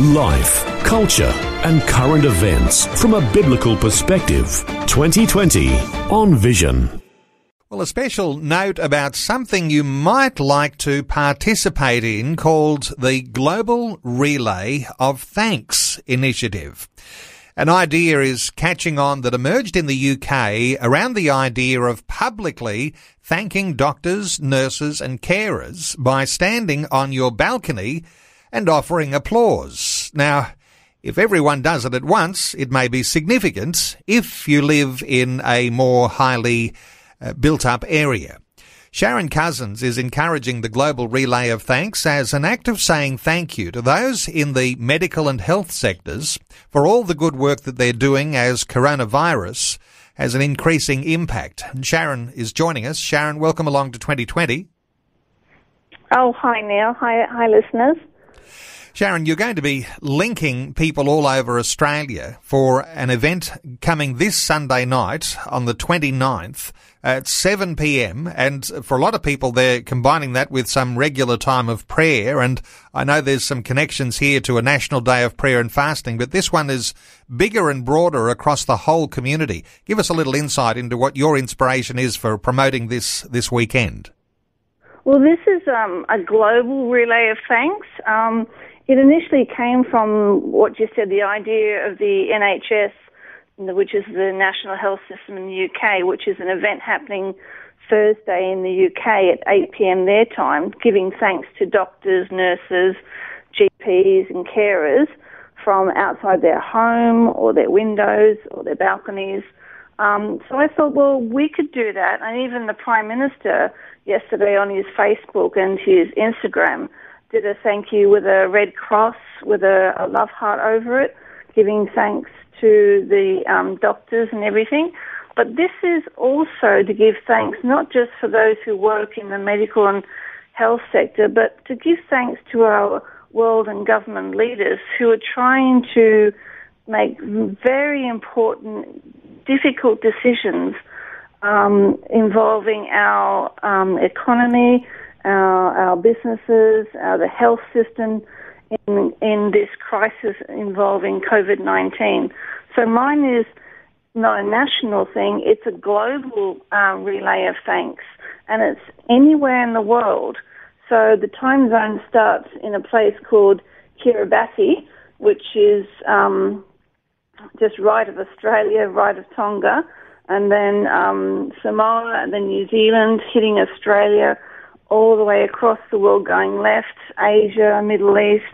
Life, culture, and current events from a biblical perspective. 2020 on Vision. Well, a special note about something you might like to participate in called the Global Relay of Thanks initiative. An idea is catching on that emerged in the UK around the idea of publicly thanking doctors, nurses and carers by standing on your balcony and offering applause. Now, if everyone does it at once, it may be significant if you live in a more highly uh, built up area. Sharon Cousins is encouraging the global relay of thanks as an act of saying thank you to those in the medical and health sectors for all the good work that they're doing as coronavirus has an increasing impact. And Sharon is joining us. Sharon, welcome along to 2020. Oh, hi, Neil. Hi, hi, listeners. Sharon, you're going to be linking people all over Australia for an event coming this Sunday night on the 29th at 7 p.m. And for a lot of people, they're combining that with some regular time of prayer. And I know there's some connections here to a national day of prayer and fasting, but this one is bigger and broader across the whole community. Give us a little insight into what your inspiration is for promoting this this weekend. Well, this is um, a global relay of thanks. Um, it initially came from what you said, the idea of the NHS, which is the National Health System in the UK, which is an event happening Thursday in the UK at 8 p.m. their time, giving thanks to doctors, nurses, GPs, and carers from outside their home or their windows or their balconies. Um, so I thought, well, we could do that. And even the Prime Minister yesterday on his Facebook and his Instagram did a thank you with a red cross with a, a love heart over it, giving thanks to the um, doctors and everything. But this is also to give thanks not just for those who work in the medical and health sector, but to give thanks to our world and government leaders who are trying to make very important, difficult decisions um, involving our um, economy, our, our businesses, our, the health system in, in this crisis involving COVID 19. So mine is not a national thing, it's a global uh, relay of thanks, and it's anywhere in the world. So the time zone starts in a place called Kiribati, which is um, just right of Australia, right of Tonga, and then um, Samoa, and then New Zealand, hitting Australia, all the way across the world going left, Asia, Middle East,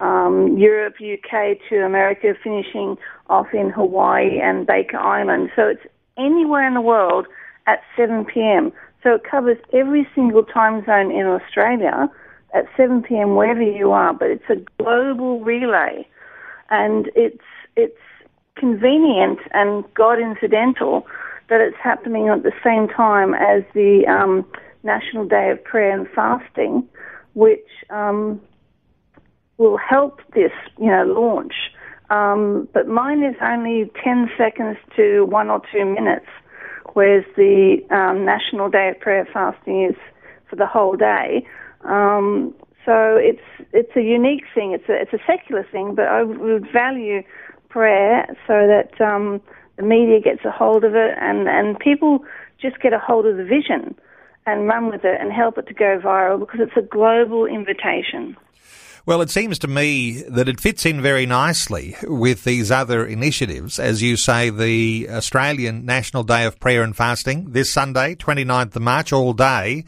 um, Europe, UK to America, finishing off in Hawaii and Baker Island. So it's anywhere in the world at 7 p.m. So it covers every single time zone in Australia at 7 p.m. wherever you are, but it's a global relay, and it's it's convenient and God incidental that it's happening at the same time as the um, National Day of Prayer and Fasting, which um, will help this, you know, launch. Um, but mine is only 10 seconds to one or two minutes, whereas the um, National Day of Prayer Fasting is for the whole day. Um, so it's it's a unique thing. It's a it's a secular thing, but I would value prayer so that um, the media gets a hold of it and and people just get a hold of the vision and run with it and help it to go viral because it's a global invitation. Well, it seems to me that it fits in very nicely with these other initiatives. As you say, the Australian National Day of Prayer and Fasting this Sunday, 29th of March, all day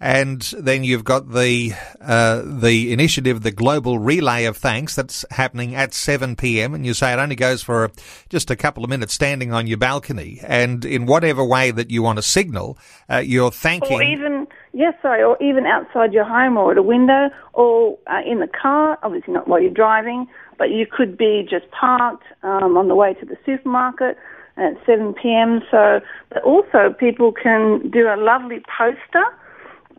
and then you've got the uh, the initiative, the global relay of thanks that's happening at 7 p.m. And you say it only goes for just a couple of minutes, standing on your balcony, and in whatever way that you want to signal, uh, you're thanking. Or even yes, sorry, or even outside your home or at a window or uh, in the car. Obviously not while you're driving, but you could be just parked um, on the way to the supermarket at 7 p.m. So, but also people can do a lovely poster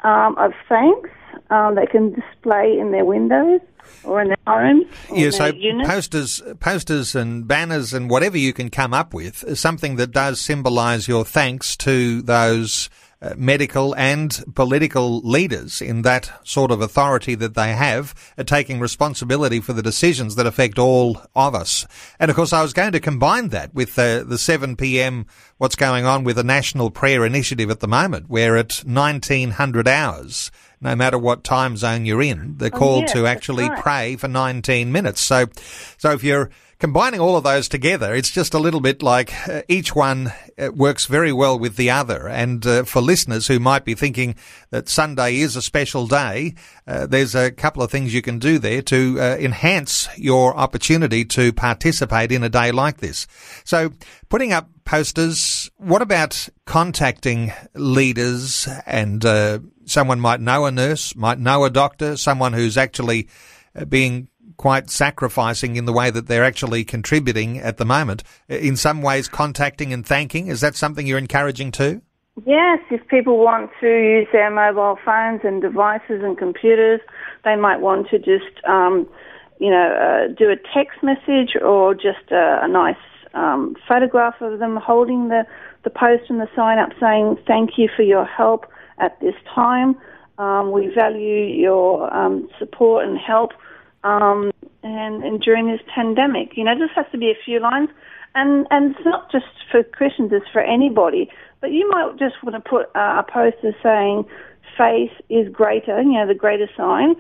um, of thanks um, they can display in their windows or in their homes. yeah, so units. posters, posters and banners and whatever you can come up with is something that does symbolise your thanks to those uh, medical and political leaders in that sort of authority that they have are taking responsibility for the decisions that affect all of us. And of course, I was going to combine that with the, the 7 p.m. what's going on with the National Prayer Initiative at the moment, where at 1900 hours, no matter what time zone you're in, they're oh, called yes, to actually right. pray for 19 minutes. So, so if you're combining all of those together, it's just a little bit like uh, each one uh, works very well with the other. And uh, for listeners who might be thinking that Sunday is a special day, uh, there's a couple of things you can do there to uh, enhance your opportunity to participate in a day like this. So putting up posters, what about contacting leaders and uh, someone might know a nurse, might know a doctor, someone who's actually being quite sacrificing in the way that they're actually contributing at the moment. In some ways, contacting and thanking, is that something you're encouraging too? Yes, if people want to use their mobile phones and devices and computers, they might want to just, um, you know, uh, do a text message or just a, a nice um, photograph of them holding the, the post and the sign up saying, thank you for your help at this time. Um, we value your um, support and help um, and, and during this pandemic. You know, it just has to be a few lines. And, and it's not just for Christians, it's for anybody. But you might just want to put uh, a poster saying faith is greater, you know, the greater sign,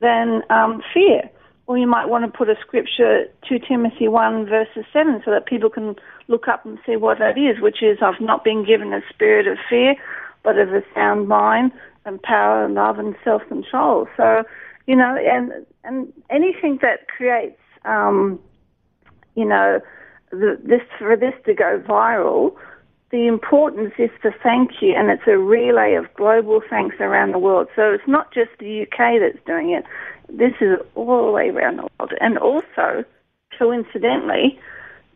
than um, fear. Or you might want to put a scripture, 2 Timothy 1 verses 7, so that people can look up and see what that is, which is, I've not been given a spirit of fear, but of a sound mind and power and love and self-control. So you know, and and anything that creates, um, you know, the, this for this to go viral, the importance is to thank you, and it's a relay of global thanks around the world. So it's not just the UK that's doing it; this is all the way around the world. And also, coincidentally,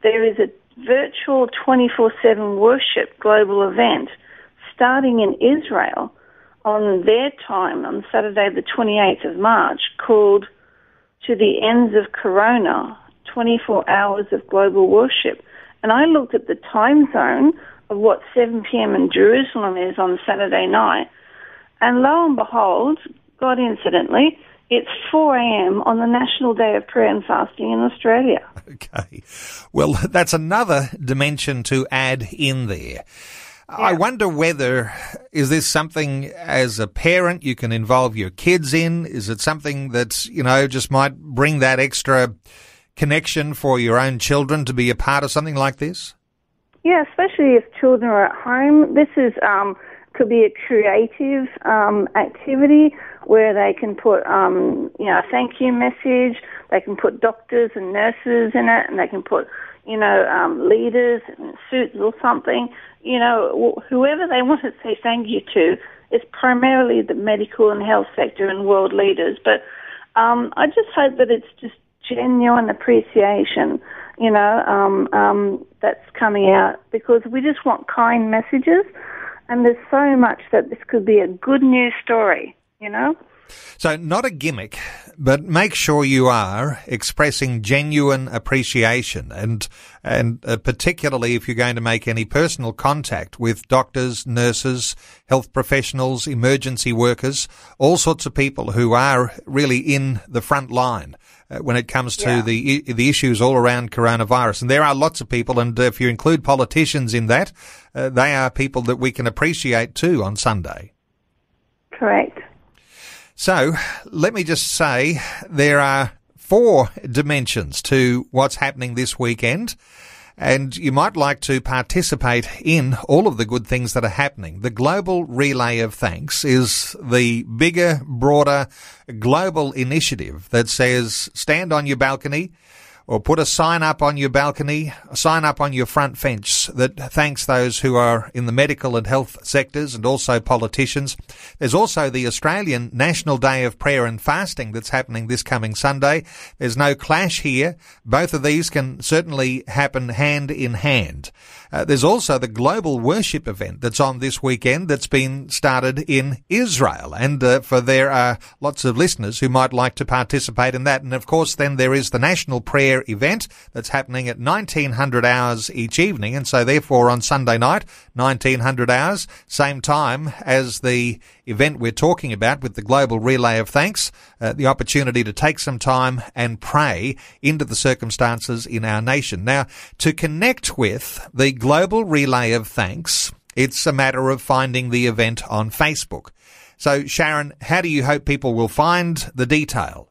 there is a virtual 24/7 worship global event starting in Israel on their time on Saturday, the 28th of March, called To the Ends of Corona 24 Hours of Global Worship. And I looked at the time zone of what 7 p.m. in Jerusalem is on Saturday night, and lo and behold, God incidentally, it's 4 a.m. on the National Day of Prayer and Fasting in Australia. Okay. Well, that's another dimension to add in there. I wonder whether is this something as a parent you can involve your kids in? Is it something that you know just might bring that extra connection for your own children to be a part of something like this? Yeah, especially if children are at home. This is um, could be a creative um, activity where they can put um, you know a thank you message. They can put doctors and nurses in it, and they can put you know um, leaders in suits or something you know, whoever they want to say thank you to is primarily the medical and health sector and world leaders. But um, I just hope that it's just genuine appreciation, you know, um, um, that's coming out because we just want kind messages. And there's so much that this could be a good news story, you know? So, not a gimmick, but make sure you are expressing genuine appreciation, and and uh, particularly if you're going to make any personal contact with doctors, nurses, health professionals, emergency workers, all sorts of people who are really in the front line. Uh, when it comes to yeah. the the issues all around coronavirus, and there are lots of people, and if you include politicians in that, uh, they are people that we can appreciate too on Sunday. Correct. So let me just say there are four dimensions to what's happening this weekend. And you might like to participate in all of the good things that are happening. The Global Relay of Thanks is the bigger, broader global initiative that says stand on your balcony, or put a sign up on your balcony, a sign up on your front fence that thanks those who are in the medical and health sectors and also politicians. There's also the Australian National Day of Prayer and Fasting that's happening this coming Sunday. There's no clash here. Both of these can certainly happen hand in hand. Uh, there's also the global worship event that's on this weekend that's been started in Israel. And uh, for there are lots of listeners who might like to participate in that. And of course, then there is the National Prayer event that's happening at 1900 hours each evening. And so therefore on Sunday night, 1900 hours, same time as the event we're talking about with the Global Relay of Thanks, uh, the opportunity to take some time and pray into the circumstances in our nation. Now, to connect with the Global Relay of Thanks, it's a matter of finding the event on Facebook. So, Sharon, how do you hope people will find the detail?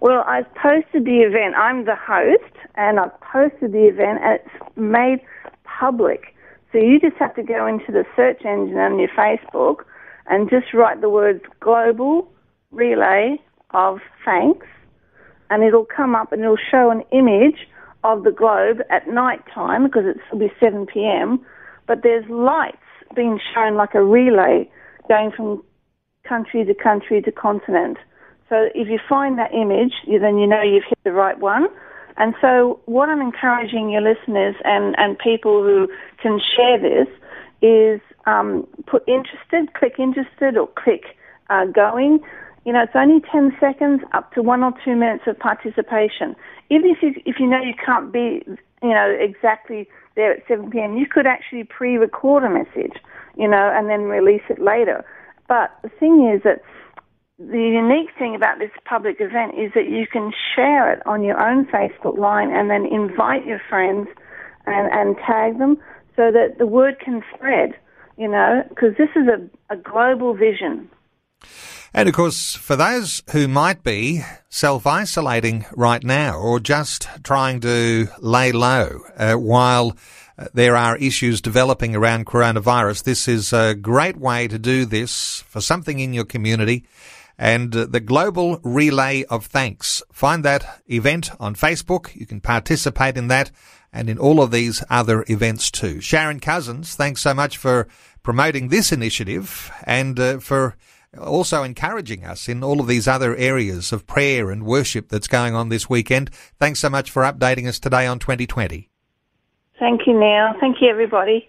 Well, I've posted the event. I'm the host, and I've posted the event, and it's made public. So you just have to go into the search engine on your Facebook and just write the words global relay of thanks, and it'll come up and it'll show an image of the globe at night time because it'll be 7 p.m. But there's lights being shown like a relay going from country to country to continent. So if you find that image, then you know you've hit the right one. And so what I'm encouraging your listeners and, and people who can share this is um, put interested, click interested, or click uh, going. You know, it's only 10 seconds up to one or two minutes of participation. Even if you, if you know you can't be, you know, exactly there at 7 p.m., you could actually pre-record a message, you know, and then release it later. But the thing is that the unique thing about this public event is that you can share it on your own Facebook line and then invite your friends and, and tag them so that the word can spread, you know, because this is a, a global vision. And of course, for those who might be self isolating right now or just trying to lay low uh, while uh, there are issues developing around coronavirus, this is a great way to do this for something in your community. And the Global Relay of Thanks. Find that event on Facebook. You can participate in that and in all of these other events too. Sharon Cousins, thanks so much for promoting this initiative and uh, for also encouraging us in all of these other areas of prayer and worship that's going on this weekend. Thanks so much for updating us today on 2020. Thank you, Neil. Thank you, everybody.